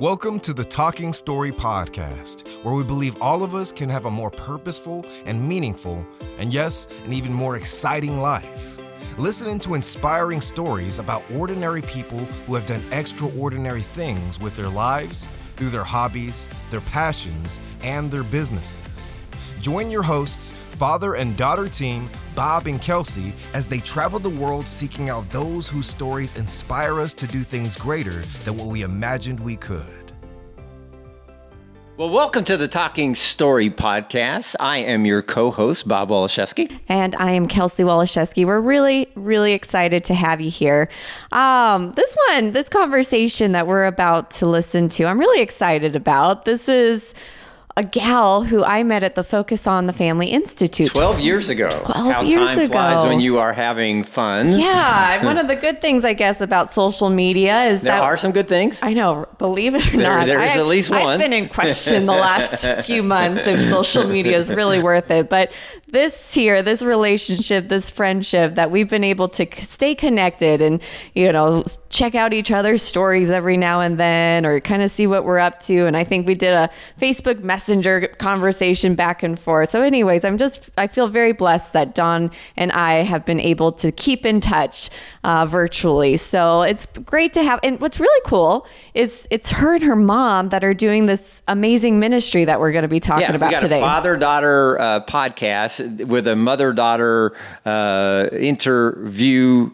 Welcome to the Talking Story Podcast, where we believe all of us can have a more purposeful and meaningful, and yes, an even more exciting life. Listening to inspiring stories about ordinary people who have done extraordinary things with their lives, through their hobbies, their passions, and their businesses. Join your hosts, father and daughter team, Bob and Kelsey, as they travel the world seeking out those whose stories inspire us to do things greater than what we imagined we could. Well, welcome to the Talking Story Podcast. I am your co host, Bob Waliszewski. And I am Kelsey Waliszewski. We're really, really excited to have you here. Um, this one, this conversation that we're about to listen to, I'm really excited about. This is a gal who I met at the Focus on the Family Institute. 12 years ago. 12 How years time ago. flies when you are having fun. Yeah, one of the good things, I guess, about social media is There that are some good things. I know, believe it or There- not. there is I- at least one. I've been in question the last few months if social media is really worth it. But this here, this relationship, this friendship that we've been able to stay connected and, you know, check out each other's stories every now and then or kind of see what we're up to. And I think we did a Facebook Messenger conversation back and forth. So, anyways, I'm just, I feel very blessed that Dawn and I have been able to keep in touch uh, virtually. So it's great to have. And what's really cool is it's her and her mom that are doing this amazing ministry that we're going to be talking yeah, about we got today. a father daughter uh, podcast with a mother daughter uh, interview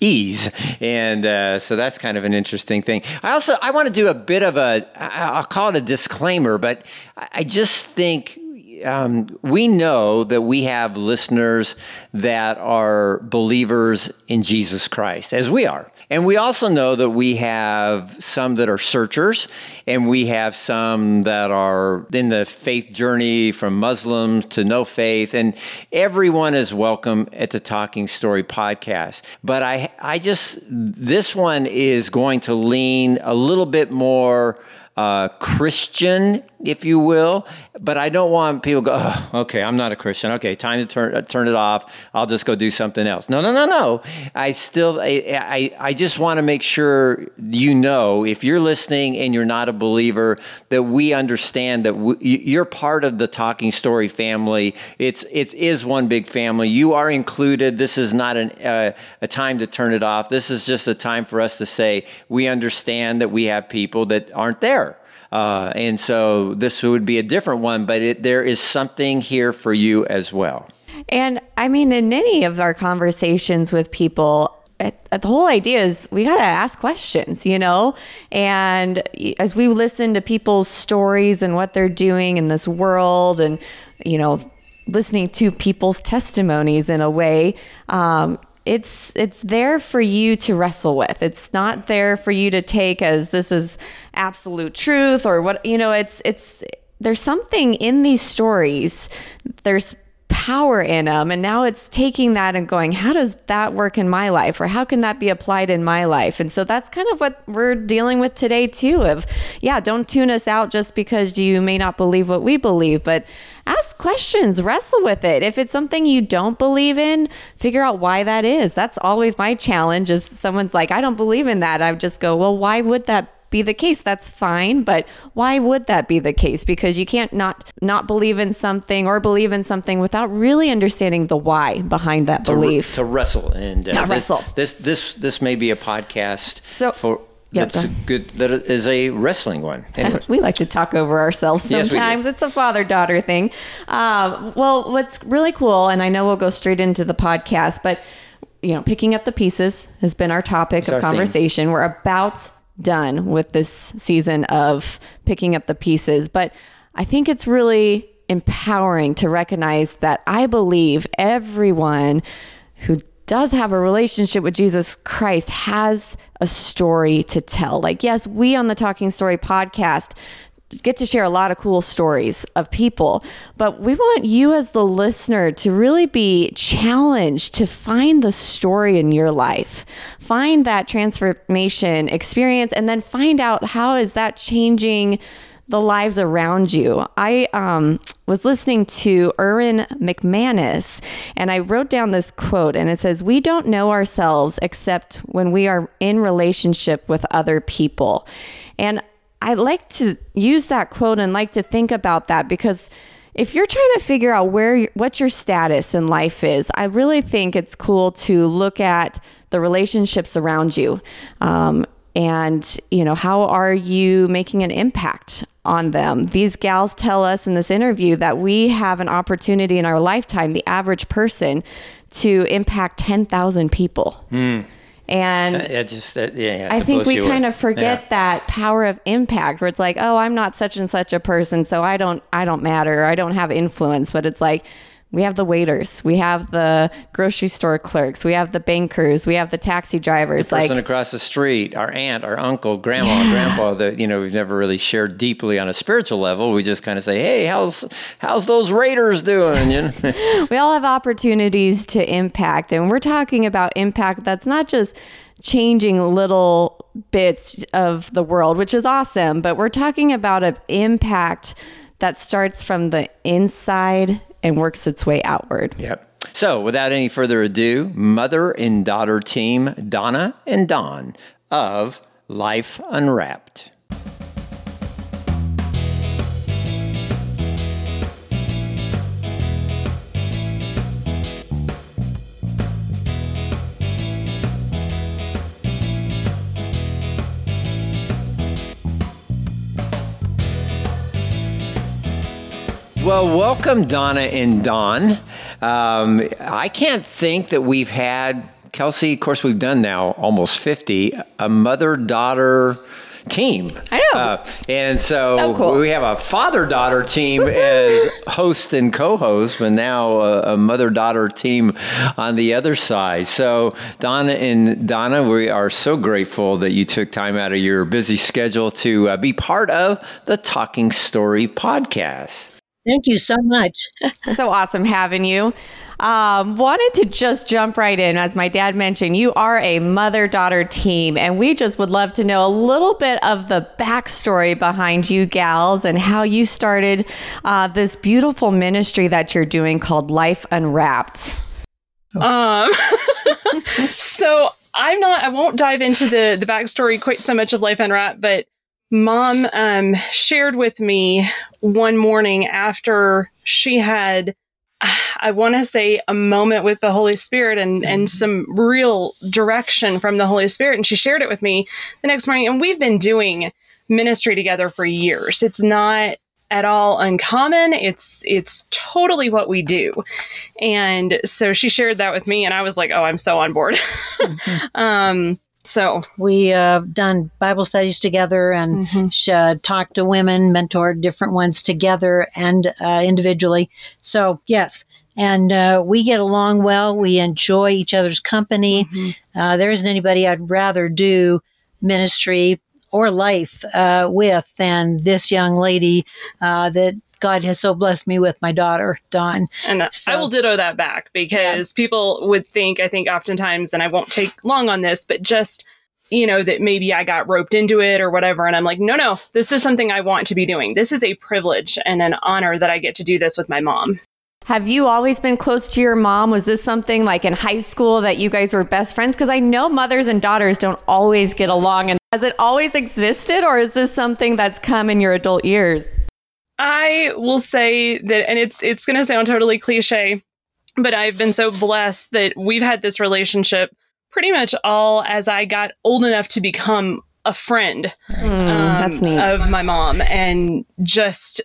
ease and uh, so that's kind of an interesting thing. I also i want to do a bit of a i'll call it a disclaimer but i I just think um, we know that we have listeners that are believers in Jesus Christ, as we are. And we also know that we have some that are searchers, and we have some that are in the faith journey from Muslims to no faith. And everyone is welcome at the Talking Story podcast. But I, I just, this one is going to lean a little bit more uh, Christian, if you will. But I don't want people go, oh, okay, I'm not a Christian. Okay, time to turn uh, turn it off. I'll just go do something else. No, no, no, no. I still, I, I, I just want to make sure you know if you're listening and you're not a believer that we understand that we, you're part of the Talking Story family. It's it is one big family. You are included. This is not an, uh, a time to turn it off. This is just a time for us to say we understand that we have people that aren't there. Uh, and so this would be a different one, but it, there is something here for you as well. And I mean, in any of our conversations with people, the whole idea is we got to ask questions, you know? And as we listen to people's stories and what they're doing in this world and, you know, listening to people's testimonies in a way, um, it's it's there for you to wrestle with. It's not there for you to take as this is absolute truth or what you know. It's it's there's something in these stories. There's power in them and now it's taking that and going how does that work in my life? Or how can that be applied in my life? And so that's kind of what we're dealing with today too of yeah don't tune us out just because you may not believe what we believe but ask questions wrestle with it. If it's something you don't believe in figure out why that is. That's always my challenge is someone's like i don't believe in that. I just go well why would that be the case that's fine but why would that be the case because you can't not not believe in something or believe in something without really understanding the why behind that To, belief to wrestle and uh, Not this, wrestle. This this this may be a podcast So- for Yeah, that's go good. That is a wrestling one. Anyways. we like to talk over ourselves Yes, sometimes. it's a father daughter thing. Um, well, what's really cool, and I know we'll go straight into the podcast, but you know, picking up the pieces has been our topic our of theme. conversation. We're about done with this season of picking up the pieces, but I think it's really empowering to recognize that I believe everyone who does have a relationship with Jesus Christ has a story to tell. Like, yes, we on the Talking Story podcast get to share a lot of cool stories of people, but we want you as the listener to really be challenged to find the story in your life. Find that transformation experience and then find out how is that changing the lives around you. I um, was listening to Erwin McManus and I wrote down this quote and it says, We don't know ourselves except when we are in relationship with other people. And I like to use that quote and like to think about that because if you're trying to figure out where what your status in life is, I really think it's cool to look at the relationships around you. Um, and you know how are you making an impact on them these gals tell us in this interview that we have an opportunity in our lifetime the average person to impact 10,000 people mm. And uh, it just uh, yeah, yeah I think we kind of forget yeah. that power of impact where it's like, oh, I'm not such and such a person, so I don't I don't matter. I don't have influence, but it's like we have the waiters, we have the grocery store clerks, we have the bankers, we have the taxi drivers. The person like, across the street, our aunt, our uncle, grandma, yeah. grandpa. That you know we've never really shared deeply on a spiritual level. We just kind of say, "Hey, how's how's those Raiders doing?" You know? we all have opportunities to impact, and we're talking about impact that's not just changing little bits of the world, which is awesome, but we're talking about an impact that starts from the inside and works its way outward. Yep. So, without any further ado, mother and daughter team Donna and Dawn of Life Unwrapped. Well, welcome, Donna and Dawn. Um, I can't think that we've had, Kelsey, of course, we've done now almost 50, a mother daughter team. I know. Uh, and so, so cool. we have a father daughter team as host and co host, but now a, a mother daughter team on the other side. So, Donna and Donna, we are so grateful that you took time out of your busy schedule to uh, be part of the Talking Story podcast. Thank you so much. so awesome having you. Um, wanted to just jump right in. As my dad mentioned, you are a mother daughter team, and we just would love to know a little bit of the backstory behind you gals and how you started uh, this beautiful ministry that you're doing called Life Unwrapped. Um, so I'm not, I won't dive into the, the backstory quite so much of Life Unwrapped, but mom um, shared with me one morning after she had I want to say a moment with the Holy Spirit and and mm-hmm. some real direction from the Holy Spirit and she shared it with me the next morning and we've been doing ministry together for years. It's not at all uncommon. It's it's totally what we do. And so she shared that with me and I was like, "Oh, I'm so on board." mm-hmm. um so we have uh, done Bible studies together and mm-hmm. uh, talked to women, mentored different ones together and uh, individually. So yes, and uh, we get along well. We enjoy each other's company. Mm-hmm. Uh, there isn't anybody I'd rather do ministry or life uh, with than this young lady that God has so blessed me with my daughter, Dawn. And so, I will ditto that back because yeah. people would think, I think oftentimes, and I won't take long on this, but just, you know, that maybe I got roped into it or whatever. And I'm like, no, no, this is something I want to be doing. This is a privilege and an honor that I get to do this with my mom. Have you always been close to your mom? Was this something like in high school that you guys were best friends? Because I know mothers and daughters don't always get along. And has it always existed, or is this something that's come in your adult years? I will say that, and it's it's going to sound totally cliche, but I've been so blessed that we've had this relationship pretty much all as I got old enough to become a friend mm, um, that's neat. of my mom, and just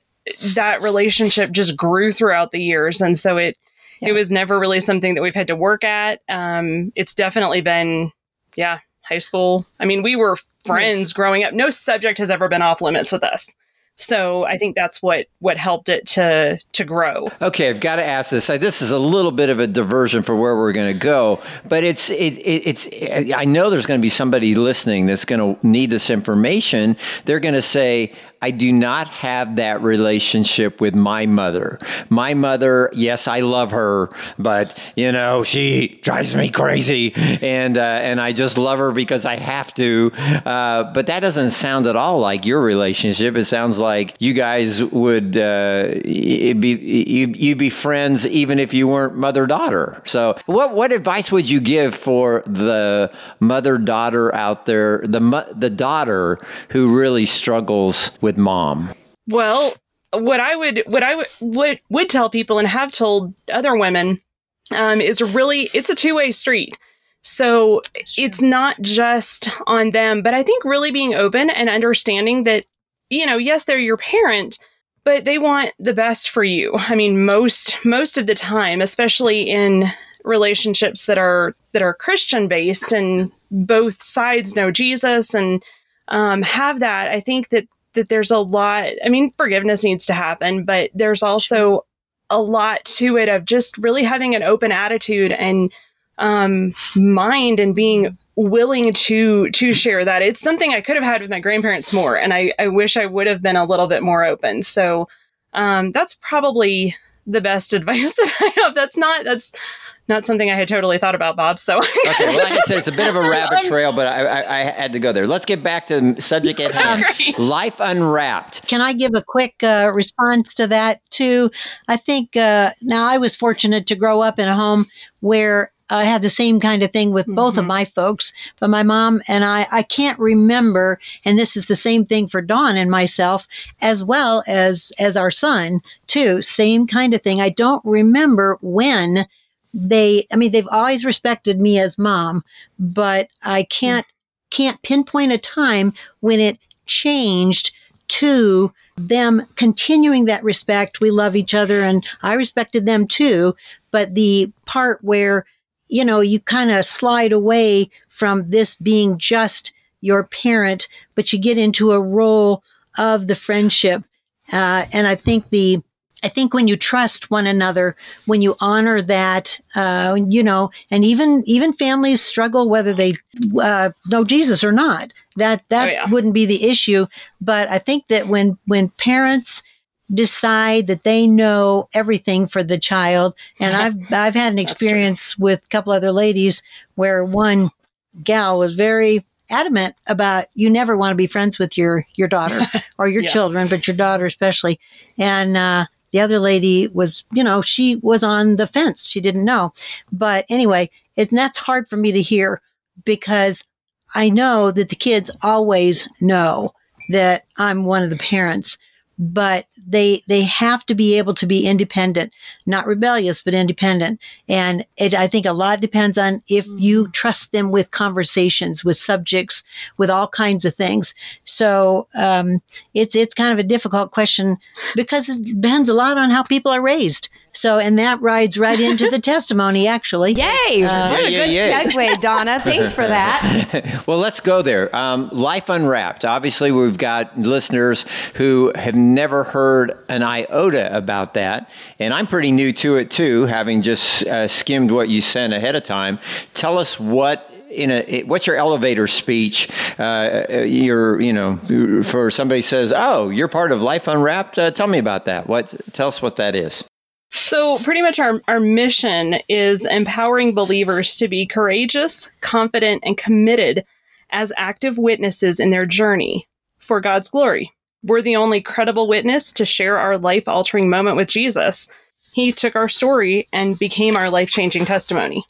that relationship just grew throughout the years, and so it yeah. it was never really something that we've had to work at. Um, it's definitely been, yeah, high school. I mean, we were friends growing up. No subject has ever been off limits with us. So I think that's what what helped it to to grow. Okay, I've got to ask this. This is a little bit of a diversion for where we're going to go, but it's it, it, it's I know there's going to be somebody listening that's going to need this information. They're going to say, I do not have that relationship with my mother. My mother, yes, I love her, but you know she drives me crazy, and uh, and I just love her because I have to. Uh, but that doesn't sound at all like your relationship. It sounds like you guys would uh, be you, you'd be friends even if you weren't mother daughter. So, what what advice would you give for the mother daughter out there, the the daughter who really struggles with mom? Well, what I would what I would would, would tell people and have told other women um, is really it's a two way street. So it's not just on them, but I think really being open and understanding that, you know, yes, they're your parent, but they want the best for you. I mean, most most of the time, especially in relationships that are that are Christian based and both sides know Jesus and um, have that. I think that that there's a lot. I mean, forgiveness needs to happen, but there's also a lot to it of just really having an open attitude and um, mind and being willing to to share that. It's something i could have had with my grandparents more and i i wish i would have been a little bit more open. So um, that's probably the best advice that i have. That's not that's not something I had totally thought about, Bob. So okay, well, like I said, it's a bit of a rabbit trail, but I, I, I had to go there. Let's get back to the subject at hand: life unwrapped. Can I give a quick uh, response to that too? I think uh, now I was fortunate to grow up in a home where I had the same kind of thing with both mm-hmm. of my folks, but my mom and I, I can't remember, and this is the same thing for Dawn and myself, as well as as our son too. Same kind of thing. I don't remember when they i mean they've always respected me as mom but i can't can't pinpoint a time when it changed to them continuing that respect. We love each other and i respected them too but the part where you know you kind of slide away from this being just your parent but you get into a role of the friendship. Uh, and i think the I think when you trust one another, when you honor that, uh, you know, and even even families struggle whether they uh, know Jesus or not. That that oh, yeah. wouldn't be the issue. But I think that when when parents decide that they know everything for the child, and I've I've had an experience with a couple other ladies where one gal was very adamant about you never want to be friends with your your daughter or your yeah. children, but your daughter especially, and. Uh, the other lady was, you know, she was on the fence. She didn't know. But anyway, it, and that's hard for me to hear because I know that the kids always know that I'm one of the parents but they they have to be able to be independent not rebellious but independent. And it i think a lot depends on if you mm-hmm. trust them with conversations with subjects with all kinds of things. So um, it's it's kind of a difficult question because it depends a lot on how people are raised so, and that rides right into the testimony, actually. Yay! Uh, what a good segue, Donna. Thanks for that. well, let's go there. Um, Life Unwrapped. Obviously, we've got listeners who have never heard an iota about that. And I'm pretty new to it, too, having just uh, skimmed what you sent ahead of time. Tell us what in a what's your elevator speech uh, you're you know for somebody says oh you're part of life unwrapped uh, tell me about that what tell us what that is so, pretty much our, our mission is empowering believers to be courageous, confident, and committed as active witnesses in their journey for God's glory. We're the only credible witness to share our life altering moment with Jesus. He took our story and became our life changing testimony.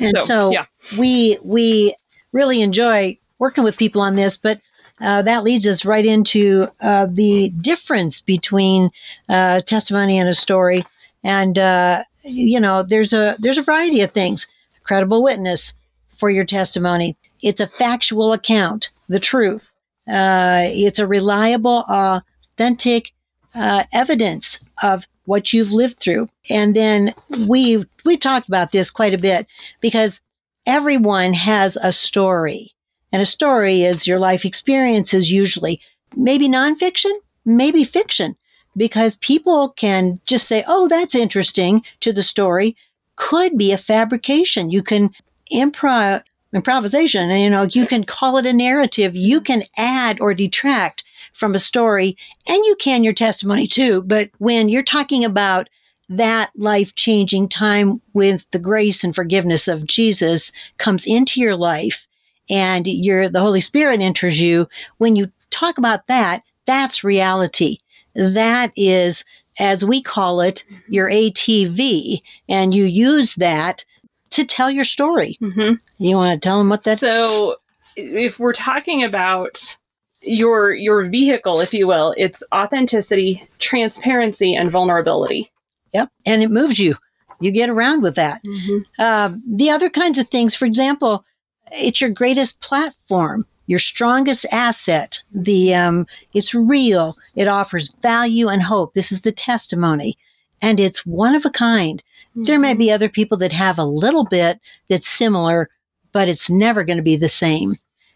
And so, so, yeah. we we really enjoy working with people on this, but uh, that leads us right into uh, the difference between uh, testimony and a story. And uh, you know, there's a there's a variety of things. Credible witness for your testimony. It's a factual account, the truth. Uh, it's a reliable, authentic uh, evidence of what you've lived through. And then we we talked about this quite a bit because everyone has a story, and a story is your life experiences usually. Maybe nonfiction, maybe fiction because people can just say, oh, that's interesting to the story, could be a fabrication. You can improv improvisation you know you can call it a narrative you can add or detract from a story and you can your testimony too but when you're talking about that life changing time with the grace and forgiveness of Jesus comes into your life and you're the Holy Spirit enters you when you talk about that That's reality. That is, as we call it, your ATV, and you use that to tell your story. Mm-hmm. You want to tell them what that? So, if we're talking about your your vehicle, if you will, it's authenticity, transparency, and vulnerability. Yep, and it moves you. You get around with that. Mm-hmm. Uh, the other kinds of things, for example, it's your greatest platform, your strongest asset. The um, it's real. It offers value and hope. This is the testimony, and it's one of a kind. There may be other people that have a little bit that's similar, but it's never going to be the same.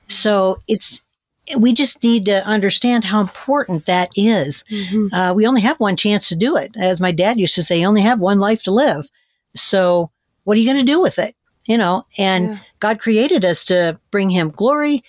So it's we just need to understand how important that is. Mhm. Uh, we only have one chance to do it. As my dad used to say, you only have one life to live. So what are you going to do with it? You know, and Yeah. God created us to bring him glory,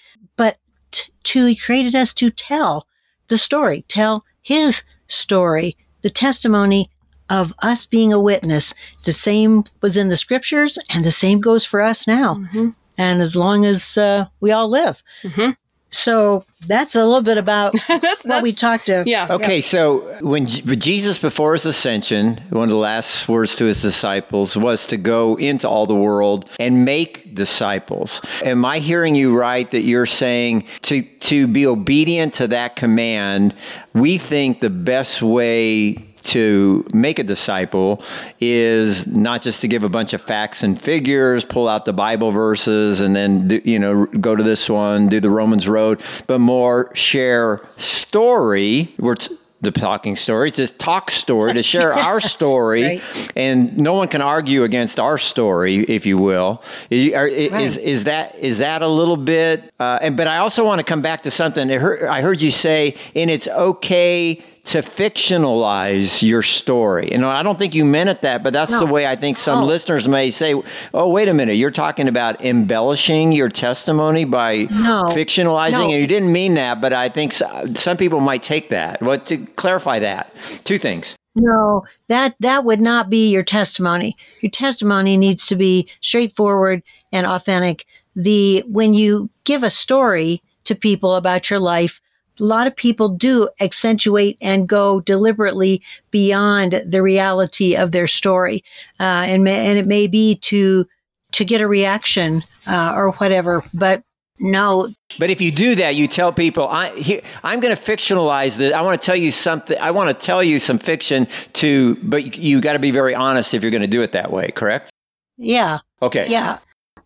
to he created us to tell the story, tell his story, the testimony of us being a witness. The same was in the scriptures and the same goes for us now. Mhm. And as long as uh, we all live. Mhm. So that's a little bit about that's what we talked to. Yeah. Okay, so when J- when Jesus, before his ascension, one of the last words to his disciples was to go into all the world and make disciples. Am I hearing you right that you're saying to, to be obedient to that command? We think the best way to make a disciple is not just to give a bunch of facts and figures, pull out the Bible verses, and then do, you know go to this one, do the Romans road, but more share story. We're t- the talking story, to talk story, to share our story, Right. and no one can argue against our story, if you will. Is are- is, is that is that a little bit? Uh, and but I also want to come back to something I heard, I heard you say, and it's okay to fictionalize your story. You know, I don't think you meant it that, but that's the way I think some No. listeners may say, "Oh, wait a minute, you're talking about embellishing your testimony by No. fictionalizing." No. And you didn't mean that, but I think some people might take that. What to clarify that? Two things. No, that that would not be your testimony. Your testimony needs to be straightforward and authentic. The when you give a story to people about your life, a lot of people do accentuate and go deliberately beyond the reality of their story, uh, and may, and it may be to to get a reaction uh, or whatever. But no, But if you do that, you tell people, I, here, I'm going to fictionalize this. I want to tell you something. I want to tell you some fiction to, but you, you got to be very honest if you're going to do it that way, correct? yeah, Okay. yeah,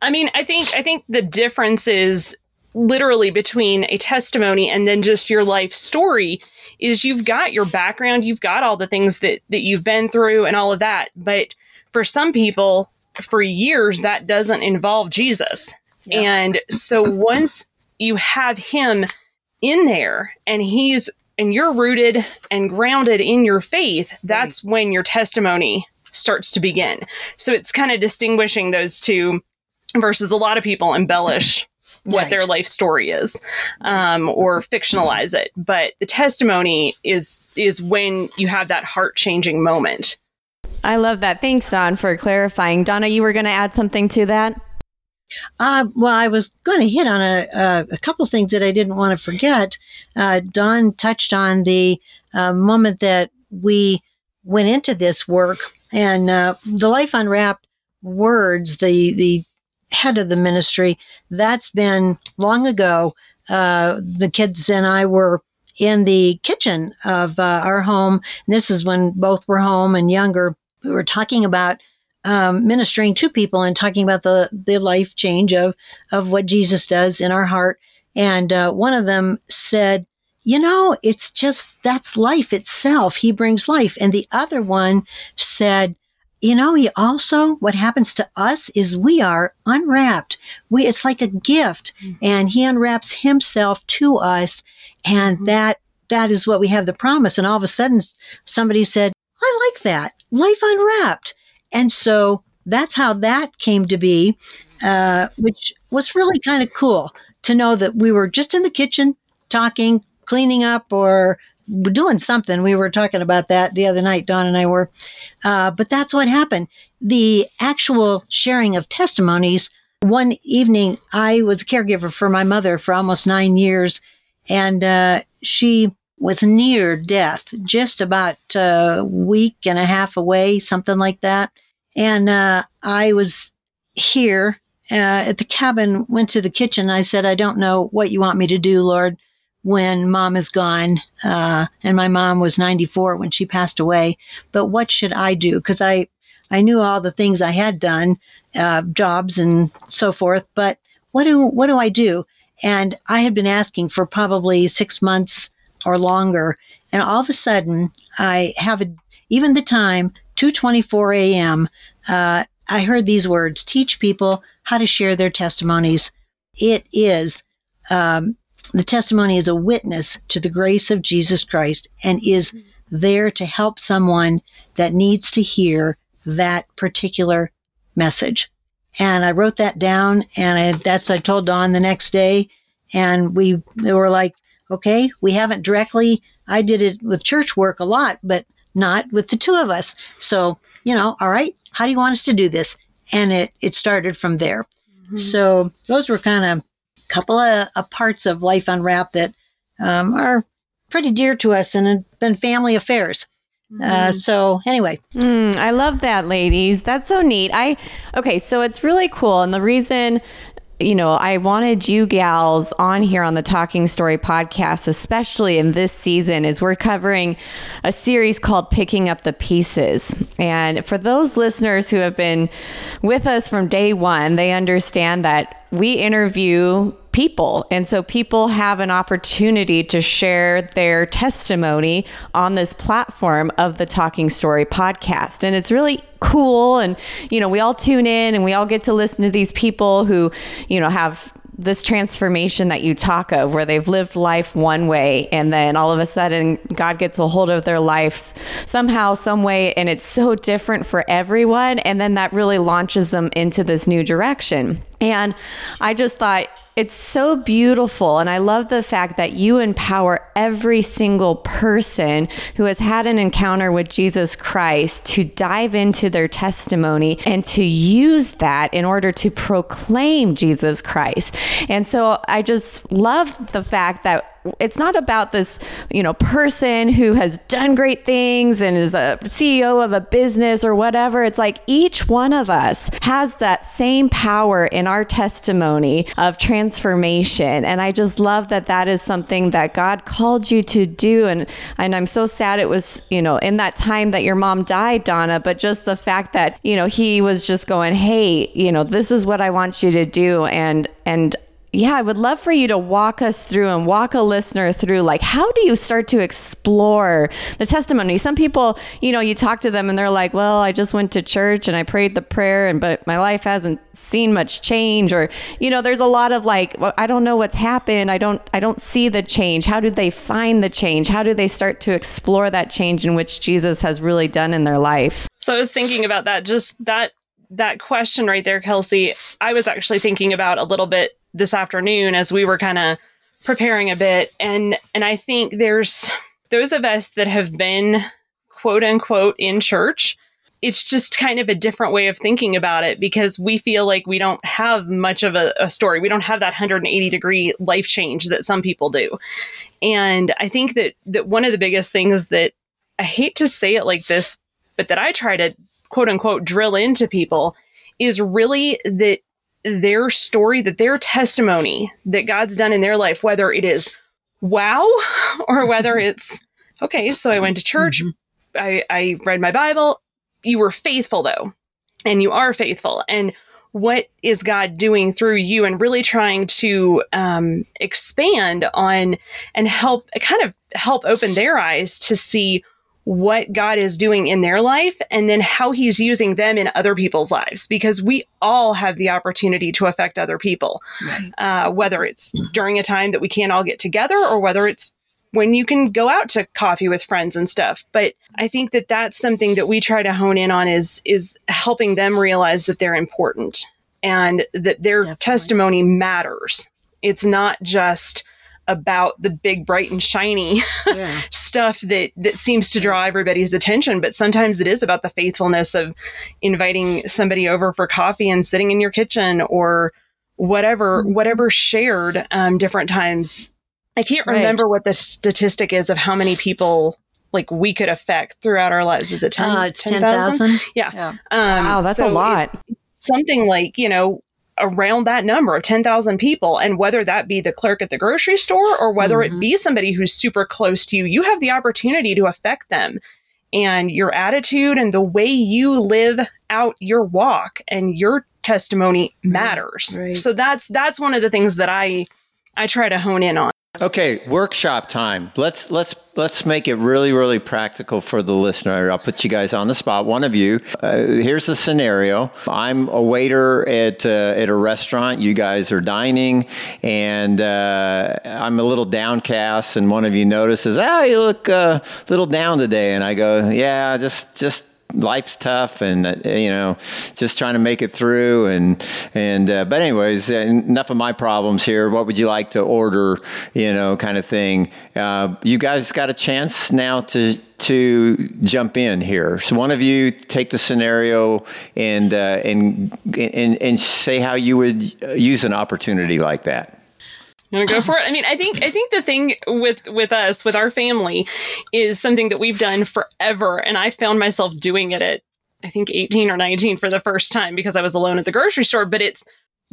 I mean, I think I think the difference is literally between a testimony and then just your life story is you've got your background, you've got all the things that that you've been through and all of that. But for some people, for years that doesn't involve Jesus. And so once you have him in there and he's and you're rooted and grounded in your faith, that's when your testimony starts to begin. So it's kind of distinguishing those two versus a lot of people embellish what Right. their life story is um, or fictionalize it. But the testimony is is when you have that heart changing moment. I love that. Thanks, Dawn, for clarifying. Donna, you were going to add something to that? Uh, well, I was going to hit on a, a, a couple things that I didn't want to forget. Uh, Dawn touched on the uh, moment that we went into this work and uh, the Life Unwrapped words, the, the head of the ministry, that's been long ago. Uh, the kids and I were in the kitchen of uh, our home. And this is when both were home and younger. We were talking about um, ministering to people and talking about the the life change of of what Jesus does in our heart. And uh, one of them said, "You know, it's just that's life itself. He brings life." And the other one said, "You know, he also what happens to us is we are unwrapped. We it's like a gift, and he unwraps himself to us, and that that is what we have the promise." And all of a sudden, somebody said, "I like that life unwrapped." And so that's how that came to be, uh, which was really kind of cool to know that we were just in the kitchen talking, cleaning up, or doing something. We were talking about that the other night, Dawn and I were. Uh, but that's what happened. The actual sharing of testimonies. One evening, I was a caregiver for my mother for almost nine years, and uh, she was near death, just about a week and a half away, something like that. And uh, I was here uh, at the cabin, went to the kitchen. I said, I don't know what you want me to do, Lord, when mom is gone. Uh, and my mom was 94 when she passed away. But what should I do? Because I, I knew all the things I had done, uh, jobs and so forth. But what do what do I do? And I had been asking for probably six months or longer. And all of a sudden, I have a, even the time, 2:24 a.m. Uh, I heard these words: "Teach people how to share their testimonies." It is um, the testimony is a witness to the grace of Jesus Christ and is there to help someone that needs to hear that particular message. And I wrote that down, and I, that's I told Dawn the next day, and we, we were like, okay, we haven't directly. I did it with church work a lot, but not with the two of us. So you know, all right, how do you want us to do this? And it it started from there. Mm-hmm. So those were kind of couple of, of, parts of life unwrapped that um, are pretty dear to us and have been family affairs. Uh, mm. so anyway, mm, I love that, ladies. That's so neat. I okay, so it's really cool, and the reason you know, I wanted you gals on here on the Talking Story podcast, especially in this season, is we're covering a series called Picking Up the Pieces. And for those listeners who have been with us from day one, they understand that we interview people. And so people have an opportunity to share their testimony on this platform of the Talking Story podcast. And it's really cool. And, you know, we all tune in and we all get to listen to these people who, you know, have this transformation that you talk of where they've lived life one way and then all of a sudden God gets a hold of their lives somehow some way and it's so different for everyone and then that really launches them into this new direction. And I just thought it's so beautiful. And I love the fact that you empower every single person who has had an encounter with Jesus Christ to dive into their testimony and to use that in order to proclaim Jesus Christ. And so I just love the fact that it's not about this, you know, person who has done great things and is a CEO of a business or whatever. It's like each one of us has that same power in our testimony of transformation. And I just love that that is something that God called you to do. And, and I'm so sad it was, you know, in that time that your mom died, Donna, but just the fact that, you know, he was just going, Hey, you know, this is what I want you to do. And, and yeah, I would love for you to walk us through and walk a listener through like how do you start to explore the testimony? Some people, you know, you talk to them and they're like, "Well, I just went to church and I prayed the prayer and but my life hasn't seen much change." Or, you know, there's a lot of like, well, "I don't know what's happened. I don't I don't see the change. How do they find the change? How do they start to explore that change in which Jesus has really done in their life?" So I was thinking about that just that that question right there, Kelsey. I was actually thinking about a little bit this afternoon as we were kind of preparing a bit and and I think there's those of us that have been quote unquote in church it's just kind of a different way of thinking about it because we feel like we don't have much of a, a, story. We don't have that 180 degree life change that some people do. And I think that that one of the biggest things that I hate to say it like this, but that I try to quote unquote drill into people is really that their story, that their testimony that God's done in their life, whether it is wow or whether it's okay, so I went to church, mm-hmm. I, I read my Bible. You were faithful though, and you are faithful. And what is God doing through you and really trying to um, expand on and help kind of help open their eyes to see what God is doing in their life and then how he's using them in other people's lives because we all have the opportunity to affect other people, uh, whether it's during a time that we can't all get together or whether it's when you can go out to coffee with friends and stuff. But I think that that's something that we try to hone in on is is helping them realize that they're important and that their Definitely. testimony matters. It's not just about the big bright and shiny yeah. stuff that that seems to draw everybody's attention but sometimes it is about the faithfulness of inviting somebody over for coffee and sitting in your kitchen or whatever mm-hmm. whatever shared um, different times I can't Right. remember what the statistic is of how many people like we could affect throughout our lives. Is it 10? Uh, it's 10,000? 10,000. Yeah. Yeah. Um, Wow, that's so a lot. it's Something like, you know, around that number of 10,000 people. And whether that be the clerk at the grocery store or whether Mhm. it be somebody who's super close to you, you have the opportunity to affect them. And your attitude and the way you live out your walk and your testimony matters. right. So that's that's one of the things that I I try to hone in on. Okay, workshop time. Let's let's let's make it really really practical for the listener. I'll put you guys on the spot. One of you. Uh, here's the scenario. I'm a waiter at uh, at a restaurant. You guys are dining, and uh, I'm a little downcast. And one of you notices, "Ah, you look uh, a little down today." And I go, "Yeah, just just." Life's tough and uh, you know just trying to make it through and and uh, but anyways uh, enough of my problems here. What would you like to order you know kind of thing? Uh, you guys got a chance now to to jump in here. So one of you take the scenario and uh, and and and say how you would use an opportunity like that You want to go for it? I mean, I think I think the thing with with us, with our family, is something that we've done forever, and I found myself doing it at I think 18 or 19 for the first time because I was alone at the grocery store. But it's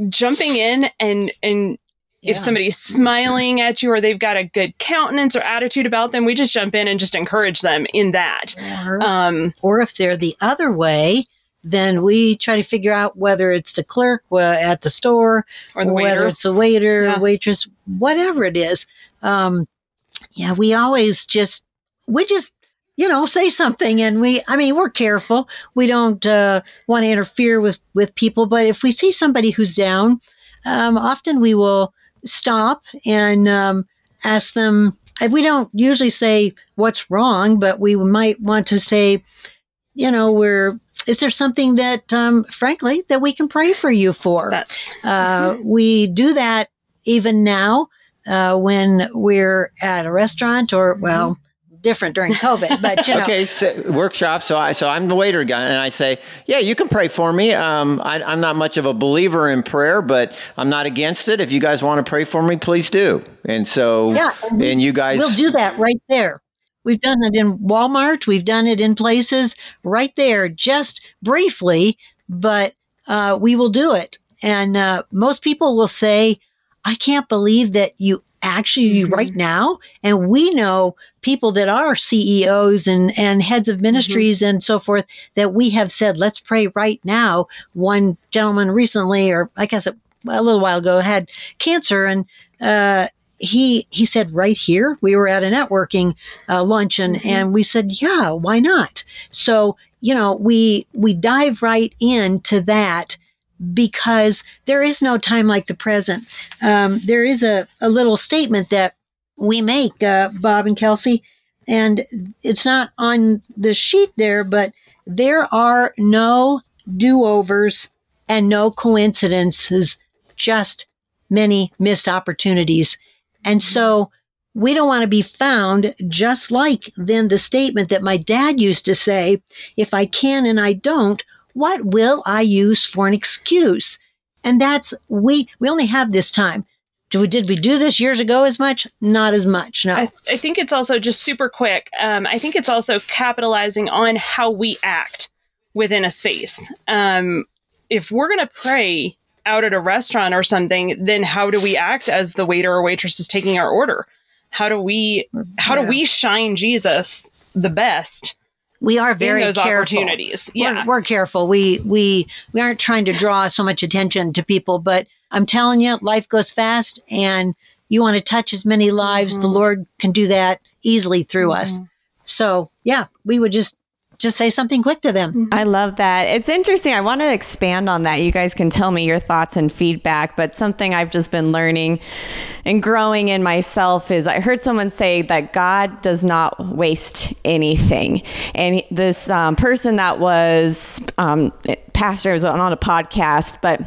jumping in and and if somebody's smiling at you or they've got a good countenance or attitude about them, we just jump in and just encourage them in that. Or, Um, or if they're the other way, then we try to figure out whether it's the clerk uh, at the store or the whether waiter. it's a waiter, Yeah. waitress, whatever it is. Um, yeah, we always just we just you know say something, and we I mean we're careful. We don't uh, want to interfere with with people, but if we see somebody who's down, um, often we will stop and um, ask them. We don't usually say what's wrong, but we might want to say, you know, we're. Is there something that, um, frankly, that we can pray for you for? That's Uh, we do that even now uh, when we're at a restaurant or, well, different during COVID, but you know. okay so workshop so i so i'm the waiter guy and i say yeah you can pray for me um, I, i'm not much of a believer in prayer but i'm not against it if you guys want to pray for me please do and so Yeah, and and you guys We'll do that right there. We've done it in Walmart. We've done it in places right there, just briefly, but uh, we will do it. And uh, most people will say, I can't believe that you actually Mhm. right now. And we know people that are CEOs and, and heads of ministries and so forth that we have said, let's pray right now. One gentleman recently, or I guess a, a little while ago, had cancer and uh, he he said right here we were at a networking uh, luncheon Mhm. and we said yeah why not? So you know we we dive right into that because there is no time like the present. Um, there is a, a little statement that we make uh, bob and kelsey and it's not on the sheet there but there are no do-overs and no coincidences just many missed opportunities and so we don't want to be found just like then the statement that my dad used to say if I can and I don't, what will I use for an excuse? And that's we we only have this time. Do we did we do this years ago as much? Not as much. No. I, I think it's also just super quick. Um, I think it's also capitalizing on how we act within a space. Um, if we're going to pray out at a restaurant or something, then how do we act as the waiter or waitress is taking our order? How do we how Yeah. do we shine Jesus the best we are very those careful. opportunities? Yeah. We're, we're careful. We we we aren't trying to draw so much attention to people, but I'm telling you, life goes fast, and you want to touch as many lives. The Mhm. Lord can do that easily through us. Mhm. So yeah, we would just just say something quick to them. I love that. It's interesting. I want to expand on that. You guys can tell me your thoughts and feedback, but something I've just been learning and growing in myself is I heard someone say that God does not waste anything. And this um, person that was um, pastor was on a podcast, but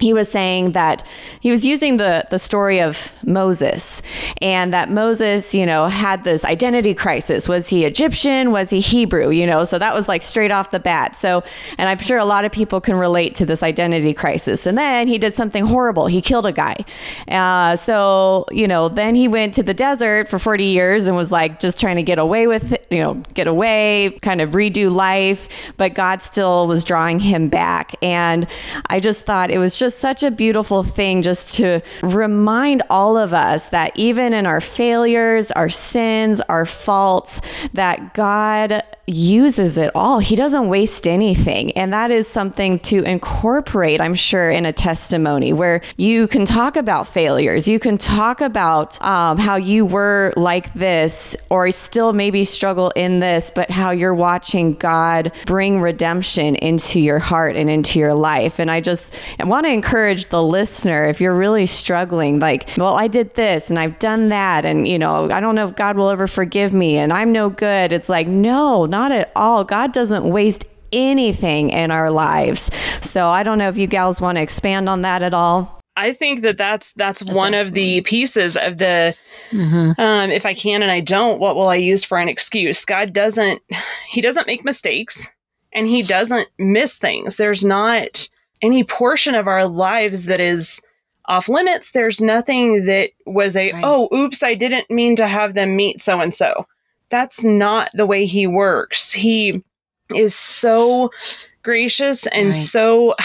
he was saying that he was using the the story of Moses and that Moses, you know, had this identity crisis. Was he Egyptian? Was he Hebrew? You know, so that was like straight off the bat. So, and I'm sure a lot of people can relate to this identity crisis. And then he did something horrible. He killed a guy. Uh, so, you know, then he went to the desert for 40 years and was like just trying to get away with it, you know, get away, kind of redo life. But God still was drawing him back. And I just thought it was just just such a beautiful thing just to remind all of us that even in our failures, our sins, our faults, that God uses it all. He doesn't waste anything. And that is something to incorporate, I'm sure, in a testimony where you can talk about failures. You can talk about um, how you were like this or still maybe struggle in this, but how you're watching God bring redemption into your heart and into your life. And I just want to encourage the listener if you're really struggling, like, well, I did this and I've done that. And, you know, I don't know if God will ever forgive me and I'm no good. It's like, no, not at all. God doesn't waste anything in our lives. So I don't know if you gals want to expand on that at all. I think that that's that's, that's one excellent. of the pieces of the mm-hmm. um, if I can and I don't, what will I use for an excuse? God doesn't he doesn't make mistakes and he doesn't miss things. There's not any portion of our lives that is off limits. There's nothing that was a, right. oh, oops, I didn't mean to have them meet so and so. That's not the way he works. He is so gracious and right. so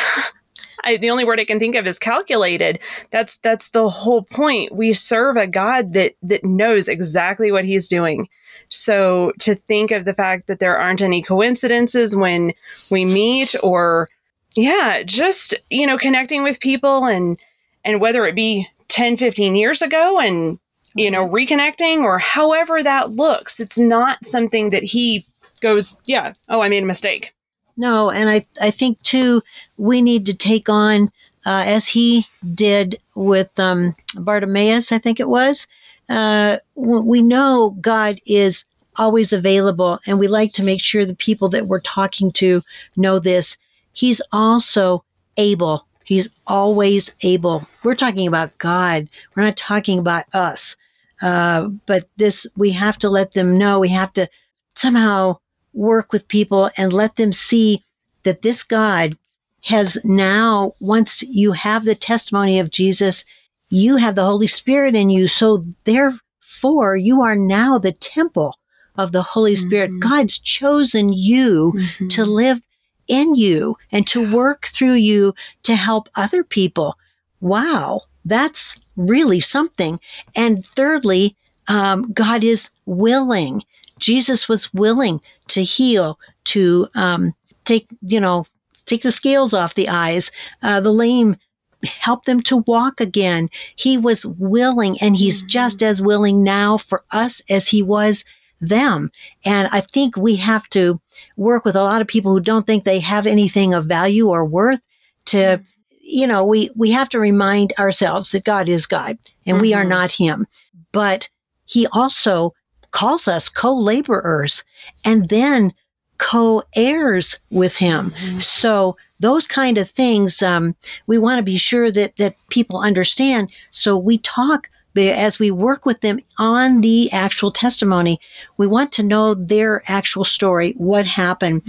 I, the only word I can think of is calculated. That's that's the whole point. We serve a God that that knows exactly what he's doing. So to think of the fact that there aren't any coincidences when we meet or yeah, just, you know, connecting with people and and whether it be 10, 15 years ago and you know, reconnecting or however that looks, it's not something that he goes, yeah, oh, I made a mistake. No, and I I think too we need to take on uh, as he did with um, Bartimaeus, I think it was. Uh, we know God is always available, and we like to make sure the people that we're talking to know this. He's also able. He's always able. We're talking about God. We're not talking about us. Uh, but this, we have to let them know. We have to somehow work with people and let them see that this God has now, once you have the testimony of Jesus, you have the Holy Spirit in you. So therefore, you are now the temple of the Holy Spirit. Mm-hmm. God's chosen you mm-hmm. to live in you and to work through you to help other people. Wow, that's really something. And thirdly, um, God is willing. Jesus was willing to heal, to um, take, you know, take the scales off the eyes, uh, the lame, help them to walk again. He was willing, and He's mm-hmm. just as willing now for us as He was them. And I think we have to work with a lot of people who don't think they have anything of value or worth to, you know, we, we have to remind ourselves that God is God and mm-hmm. we are mm-hmm. not Him. But He also calls us co laborers and then co heirs with Him. Mm-hmm. So, those kind of things um, we want to be sure that that people understand so we talk as we work with them on the actual testimony, we want to know their actual story, what happened.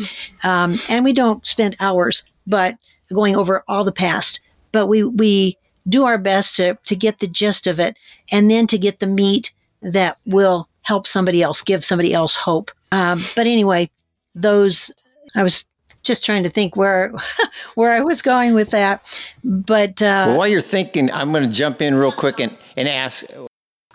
Um, and we don't spend hours, but going over all the past, but we, we do our best to, to get the gist of it and then to get the meat that will help somebody else, give somebody else hope. Um, but anyway, those, I was just trying to think where where I was going with that. But uh, well, while you're thinking, I'm going to jump in real quick and, and ask.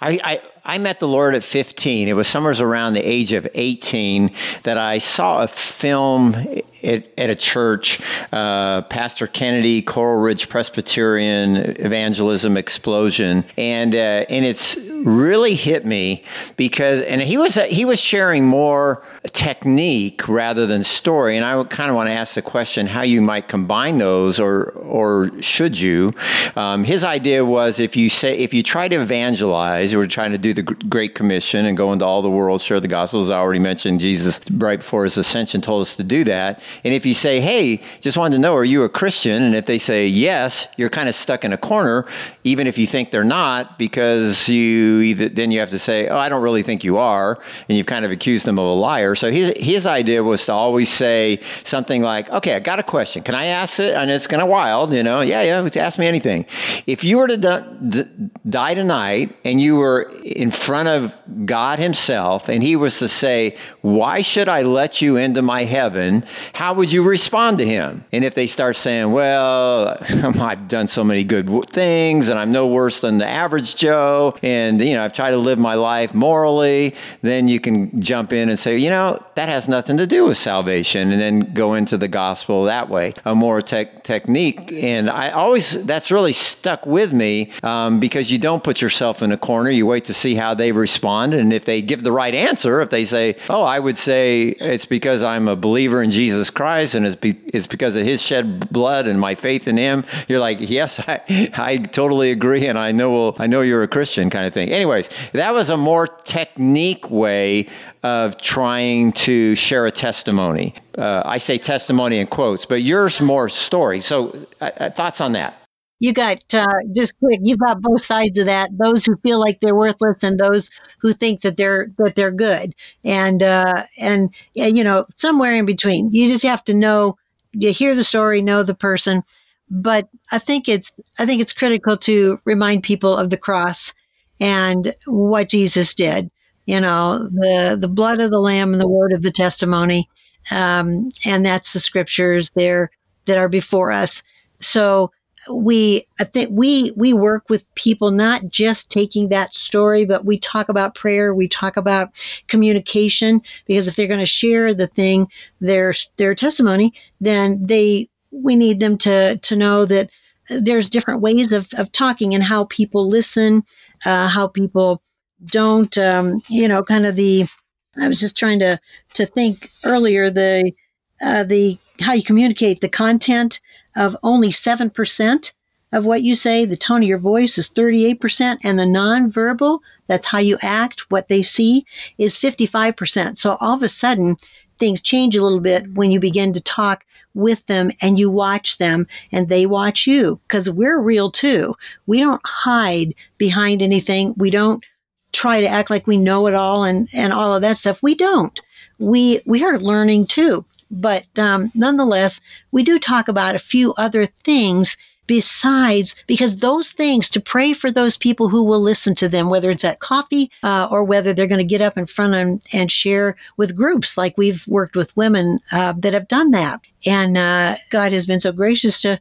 I, I, I met the Lord at 15. It was summers around the age of 18 that I saw a film at, at a church, uh, Pastor Kennedy, Coral Ridge Presbyterian Evangelism Explosion, and uh, and it's really hit me because and he was he was sharing more technique rather than story, and I kind of want to ask the question how you might combine those, or or should you? Um, his idea was if you say if you try to evangelize or trying to do the Great Commission and go into all the world, share the gospel. As I already mentioned, Jesus, right before his ascension, told us to do that. And if you say, hey, just wanted to know, are you a Christian? And if they say yes, you're kind of stuck in a corner, even if you think they're not, because you either, then you have to say, oh, I don't really think you are. And you've kind of accused them of a liar. So his, his idea was to always say something like, okay, I got a question. Can I ask it? And it's kind of wild, you know? Yeah, yeah, ask me anything. If you were to die tonight and you were in front of God Himself and He was to say, Why should I let you into my heaven? How would you respond to Him? And if they start saying, Well, I've done so many good things and I'm no worse than the average Joe and, you know, I've tried to live my life morally, then you can jump in and say, You know, that has nothing to do with salvation and then go into the gospel that way, a more te- technique. And I always, that's really stuck with me um, because you don't put yourself in a corner. You wait to see how they respond. And if they give the right answer, if they say, Oh, I would say it's because I'm a believer in Jesus Christ and it's, be- it's because of his shed blood and my faith in him, you're like, Yes, I, I totally agree. And I know, I know you're a Christian kind of thing. Anyways, that was a more technique way of trying to share a testimony. Uh, I say testimony in quotes, but yours more story. So, uh, uh, thoughts on that? You got uh, just quick. You've got both sides of that. Those who feel like they're worthless, and those who think that they're that they're good, and uh, and you know somewhere in between. You just have to know. You hear the story, know the person, but I think it's I think it's critical to remind people of the cross and what Jesus did you know the the blood of the lamb and the word of the testimony um, and that's the scriptures there that are before us so we i think we we work with people not just taking that story but we talk about prayer we talk about communication because if they're going to share the thing their their testimony then they we need them to to know that there's different ways of, of talking and how people listen uh, how people don't um, you know kind of the i was just trying to to think earlier the uh, the how you communicate the content of only 7% of what you say the tone of your voice is 38% and the nonverbal that's how you act what they see is 55% so all of a sudden things change a little bit when you begin to talk with them and you watch them and they watch you because we're real too. We don't hide behind anything. We don't try to act like we know it all and, and all of that stuff. We don't. We, we are learning too. But um, nonetheless, we do talk about a few other things besides because those things to pray for those people who will listen to them whether it's at coffee uh, or whether they're going to get up in front and, and share with groups like we've worked with women uh, that have done that and uh, god has been so gracious to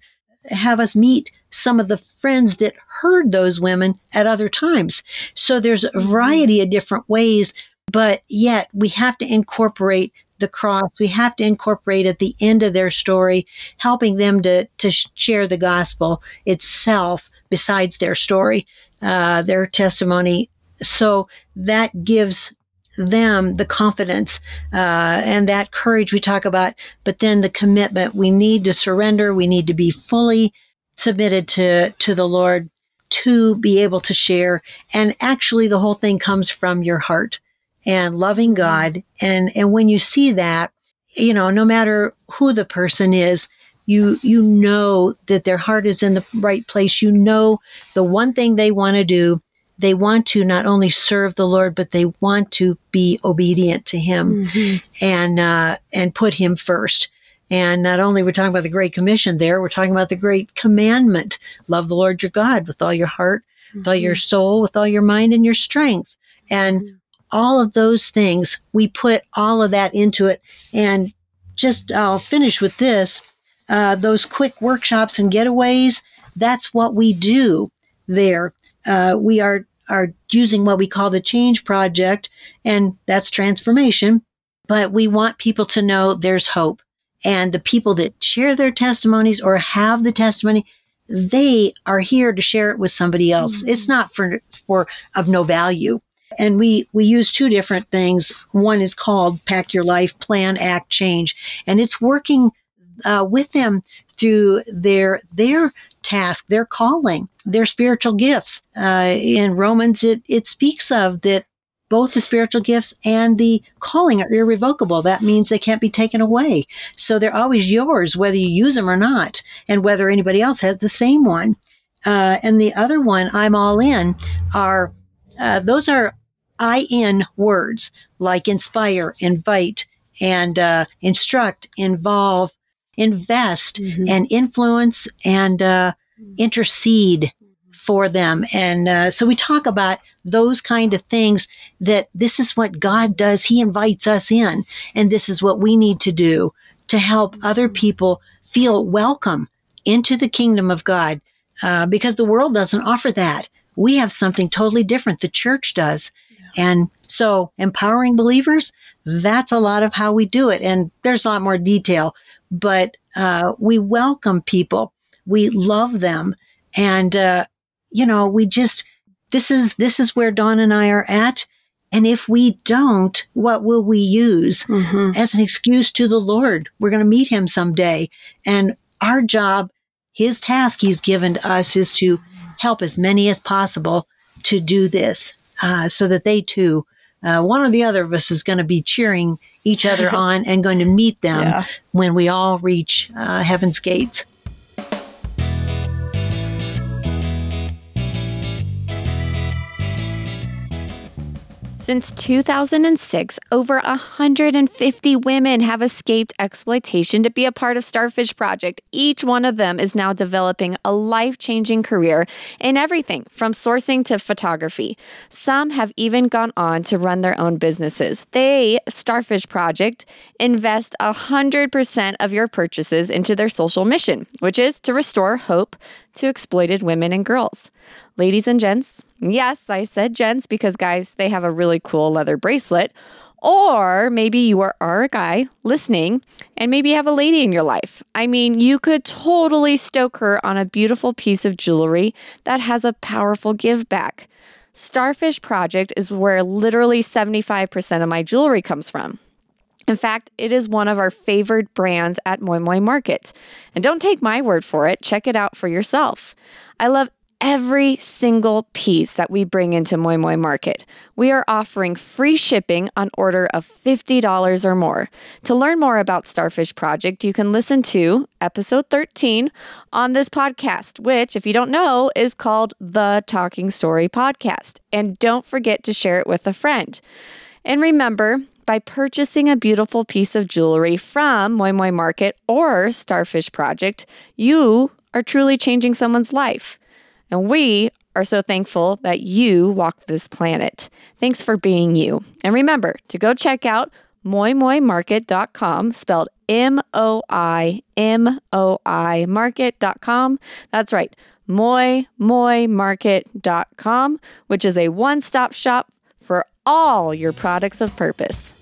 have us meet some of the friends that heard those women at other times. So there's a variety of different ways, but yet we have to incorporate the cross. We have to incorporate at the end of their story, helping them to, to share the gospel itself besides their story, uh, their testimony. So that gives them the confidence uh, and that courage we talk about, but then the commitment. We need to surrender. We need to be fully submitted to to the Lord to be able to share. And actually, the whole thing comes from your heart and loving God. And and when you see that, you know, no matter who the person is, you you know that their heart is in the right place. You know the one thing they want to do. They want to not only serve the Lord, but they want to be obedient to Him mm-hmm. and uh, and put Him first. And not only we're talking about the Great Commission there, we're talking about the Great Commandment love the Lord your God with all your heart, mm-hmm. with all your mm-hmm. soul, with all your mind and your strength. And mm-hmm. All of those things, we put all of that into it. And just, I'll finish with this uh, those quick workshops and getaways, that's what we do there. Uh, we are, are using what we call the Change Project, and that's transformation. But we want people to know there's hope and the people that share their testimonies or have the testimony, they are here to share it with somebody else. Mm-hmm. It's not for, for of no value. And we, we use two different things. One is called Pack Your Life Plan, Act, Change. And it's working uh, with them through their their task, their calling, their spiritual gifts. Uh, in Romans, it it speaks of that both the spiritual gifts and the calling are irrevocable. That means they can't be taken away. So they're always yours, whether you use them or not, and whether anybody else has the same one. Uh, and the other one, I'm all in, are uh, those are in words like inspire, invite, and uh, instruct, involve, invest, mm-hmm. and influence, and uh, intercede for them. And uh, so we talk about those kind of things that this is what God does. He invites us in, and this is what we need to do to help other people feel welcome into the kingdom of God uh, because the world doesn't offer that. We have something totally different. The church does. And so empowering believers, that's a lot of how we do it. And there's a lot more detail, but uh, we welcome people. We love them. And, uh, you know, we just, this is, this is where Dawn and I are at. And if we don't, what will we use mm-hmm. as an excuse to the Lord? We're going to meet him someday. And our job, his task he's given to us is to help as many as possible to do this uh, so that they too, uh, one or the other of us is going to be cheering each other on and going to meet them yeah. when we all reach uh, heaven's gates. Since 2006, over 150 women have escaped exploitation to be a part of Starfish Project. Each one of them is now developing a life changing career in everything from sourcing to photography. Some have even gone on to run their own businesses. They, Starfish Project, invest 100% of your purchases into their social mission, which is to restore hope to exploited women and girls. Ladies and gents, yes, I said gents because guys, they have a really cool leather bracelet. Or maybe you are, are a guy listening and maybe you have a lady in your life. I mean, you could totally stoke her on a beautiful piece of jewelry that has a powerful give back. Starfish Project is where literally 75% of my jewelry comes from. In fact, it is one of our favorite brands at Moi Moi Market. And don't take my word for it, check it out for yourself. I love every single piece that we bring into Moi Moi Market. We are offering free shipping on order of $50 or more. To learn more about Starfish Project, you can listen to episode 13 on this podcast, which, if you don't know, is called the Talking Story Podcast. And don't forget to share it with a friend. And remember, by purchasing a beautiful piece of jewelry from Moi Moi Market or Starfish Project, you are truly changing someone's life. And we are so thankful that you walk this planet. Thanks for being you. And remember to go check out moimoimarket.com, spelled M O I M O I market.com. That's right, moimoimarket.com, which is a one stop shop all your products of purpose.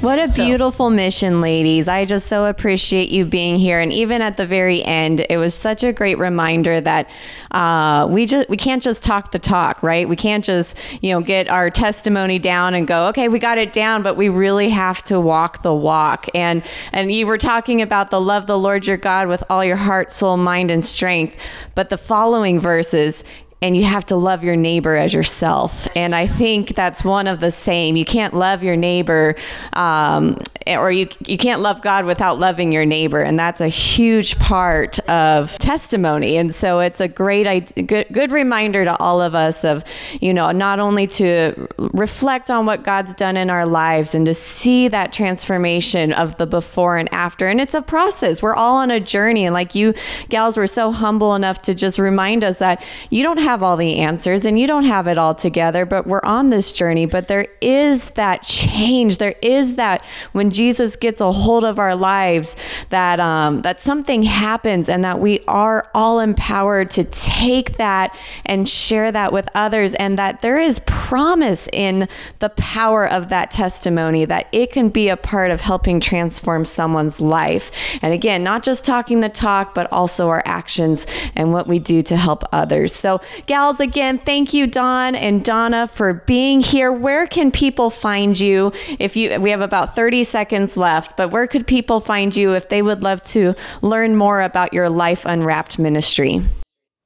What a beautiful mission, ladies. I just so appreciate you being here. And even at the very end, it was such a great reminder that uh, we just we can't just talk the talk, right? We can't just, you know, get our testimony down and go, okay, we got it down, but we really have to walk the walk. And and you were talking about the love the Lord your God with all your heart, soul, mind, and strength. But the following verses, and you have to love your neighbor as yourself. And I think that's one of the same. You can't love your neighbor, um, or you you can't love God without loving your neighbor, and that's a huge part of testimony. And so it's a great good good reminder to all of us of you know not only to reflect on what God's done in our lives and to see that transformation of the before and after. And it's a process. We're all on a journey, and like you gals were so humble enough to just remind us that you don't have have all the answers and you don't have it all together, but we're on this journey. But there is that change. There is that when Jesus gets a hold of our lives, that um, that something happens and that we are all empowered to take that and share that with others, and that there is promise in the power of that testimony that it can be a part of helping transform someone's life. And again, not just talking the talk, but also our actions and what we do to help others. So gals, again, thank you, Dawn and Donna, for being here. Where can people find you? If you, we have about 30 seconds left, but where could people find you if they would love to learn more about your Life Unwrapped ministry?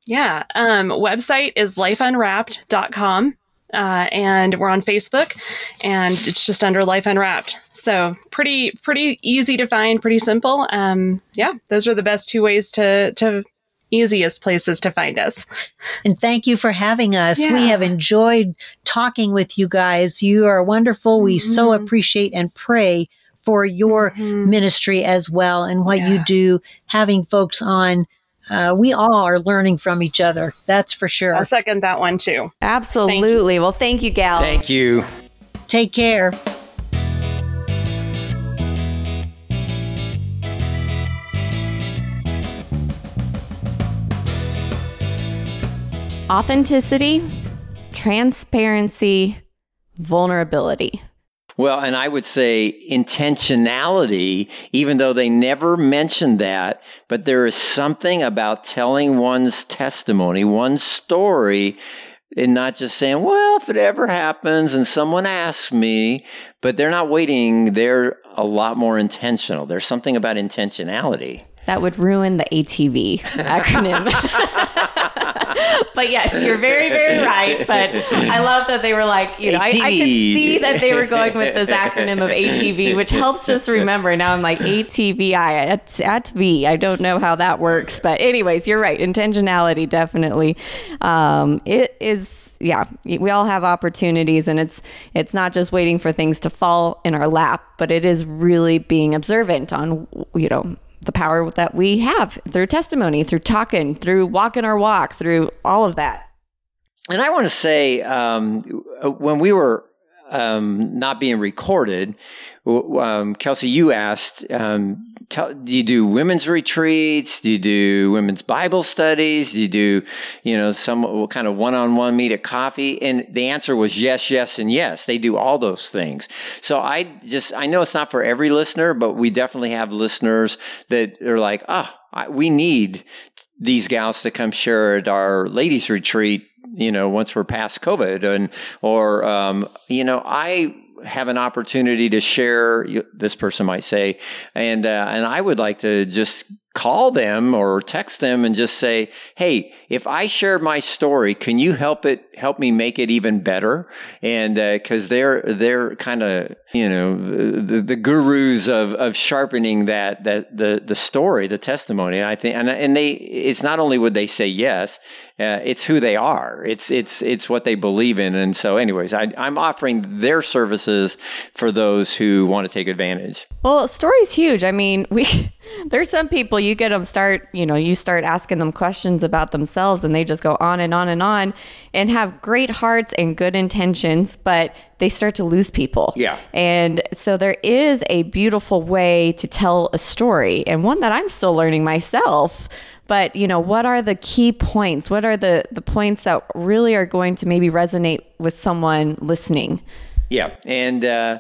Yeah. Um, website is lifeunwrapped.com. Uh, and we're on Facebook, and it's just under Life Unwrapped. So pretty pretty easy to find, pretty simple. Um, yeah, those are the best two ways to to easiest places to find us. And thank you for having us. Yeah. We have enjoyed talking with you guys. You are wonderful. We so Mhm. appreciate and pray for your Mhm. ministry as well and what you do, having folks on. Uh, we all are learning from each other. That's for sure. I'll second that one too. Absolutely. Well, thank you, gal. Thank you. Take care. Authenticity, transparency, vulnerability. Well, and I would say intentionality, even though they never mentioned that, but there is something about telling one's testimony, one's story, and not just saying, well, if it ever happens and someone asks me, but they're not waiting. They're a lot more intentional. There's something about intentionality. That would ruin the ATV acronym. but yes, you're very, very right. But I love that they were like, you know, I, I could see that they were going with this acronym of ATV, which helps us remember. Now I'm like ATVI at, at V. I don't know how that works. But, anyways, you're right. Intentionality, definitely. Um, it is yeah we all have opportunities and it's it's not just waiting for things to fall in our lap but it is really being observant on you know the power that we have through testimony through talking through walking our walk through all of that. And I want to say, um, when we were um, not being recorded, um, Kelsey, you asked, um, tell, do you do women's retreats? Do you do women's Bible studies? Do you do, you know, some kind of one-on-one meet at coffee? And the answer was yes, yes, and yes. They do all those things. So I just, I know it's not for every listener, but we definitely have listeners that are like, ah, I we need these gals to come share at our ladies retreat you know once we're past covid and or um, you know i have an opportunity to share this person might say. And uh, and i would like to just call them or text them and just say hey if i share my story can you help it help me make it even better? And because they're they're kind of you know the, the gurus of of sharpening that that the the story the testimony. I think and, and they it's not only would they say yes uh, it's who they are. It's it's it's what they believe in. And so anyways I, i'm offering their services for those who want to take advantage. Well story's huge. I mean we there's some people you get them start you know you start asking them questions about themselves and they just go on and on and on and have great hearts and good intentions but they start to lose people. Yeah. and so there is a beautiful way to tell a story and one that i'm still learning myself but you know what are the key points? What are the the points that really are going to maybe resonate with someone listening Yeah, and uh,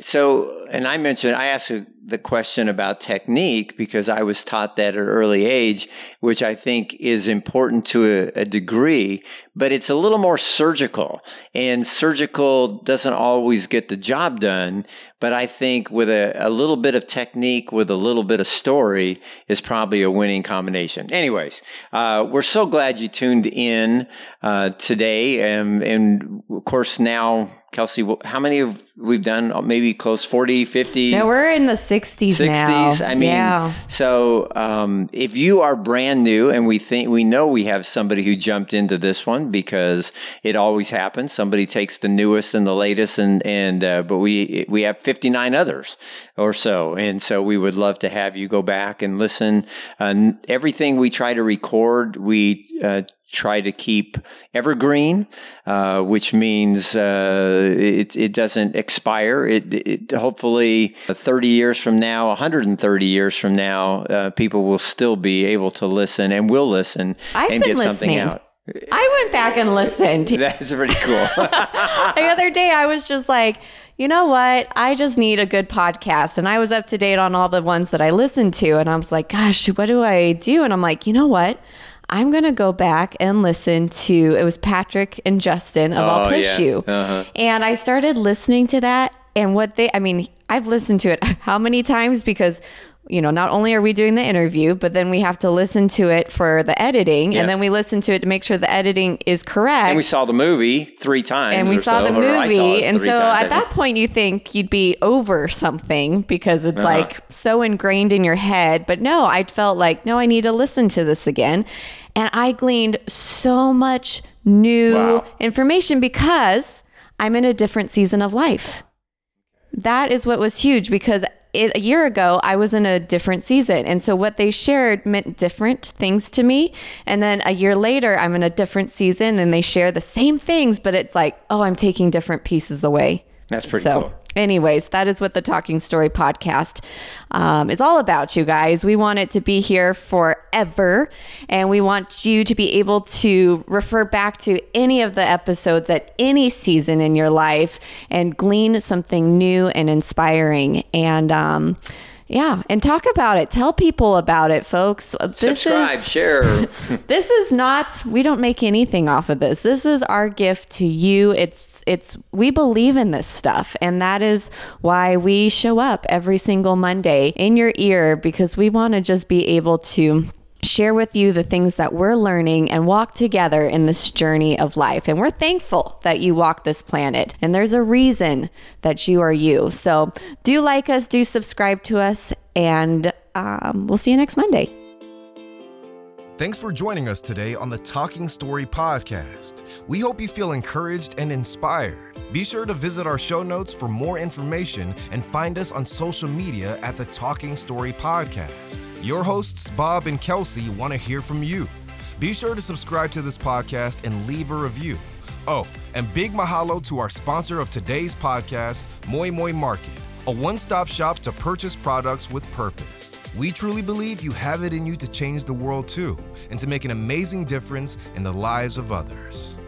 so, and I mentioned I asked the question about technique because I was taught that at an early age, which I think is important to a, a degree, but it's a little more surgical, and surgical doesn't always get the job done. But I think with a, a little bit of technique, with a little bit of story, is probably a winning combination. Anyways, uh, we're so glad you tuned in uh, today, and, and of course now. Kelsey, how many have we've done? Uh, Maybe close 40, 50? yeah we're in the 60s, now 60s. I mean, yeah so um, if you are brand new, and we think we know we have somebody who jumped into this one because it always happens. Somebody takes the newest and the latest, and and uh, but we we have 59 others or so, and so we would love to have you go back and listen. Uh, everything we try to record, we uh, try to keep evergreen, uh, which means uh, it, it doesn't expire. It, it hopefully 30 years from now, 130 years from now, uh, people will still be able to listen and will listen I've and get something out. I went back and listened. That's pretty cool. The other day, I was just like, you know what? I just need a good podcast. And I was up to date on all the ones that I listened to. And I was like, gosh, what do I do? And I'm like, you know what? I'm going to go back and listen to it was Patrick and Justin of I'll Oh, Push yeah. You. Uh-huh. And I started listening to that and what they I mean, I've listened to it how many times because you know, not only are we doing the interview, but then we have to listen to it for the editing Yeah. and then we listen to it to make sure the editing is correct And we saw the movie three times. and we saw so, the I saw movie and so times, at that point you think you'd be over something because it's Uh-huh. like so ingrained in your head but no i felt like no i need to listen to this again and i gleaned so much new Wow. information because i'm in a different season of life that is what was huge because it, a year ago I was in a different season and so what they shared meant different things to me and then a year later I'm in a different season and they share the same things but it's like oh I'm taking different pieces away That's pretty so cool. Anyways that is what the talking story podcast um, is all about you guys. We want it to be here forever and we want you to be able to refer back to any of the episodes at any season in your life and glean something new and inspiring. And um, yeah and talk about it. Tell people about it folks. Uh, this Subscribe, is share. this is not we don't make anything off of this. This is our gift to you. It's it's we believe in this stuff and that is why we show up every single monday in your ear because we want to just be able to share with you the things that we're learning and walk together in this journey of life and we're thankful that you walk this planet and there's a reason that you are you so do like us do subscribe to us and um, we'll see you next monday Thanks for joining us today on the Talking Story Podcast. We hope you feel encouraged and inspired. Be sure to visit our show notes for more information and find us on social media at the Talking Story Podcast. Your hosts, Bob and Kelsey, want to hear from you. Be sure to subscribe to this podcast and leave a review. Oh, and big mahalo to our sponsor of today's podcast, Moi Moi Market, a one stop shop to purchase products with purpose. We truly believe you have it in you to change the world too, and to make an amazing difference in the lives of others.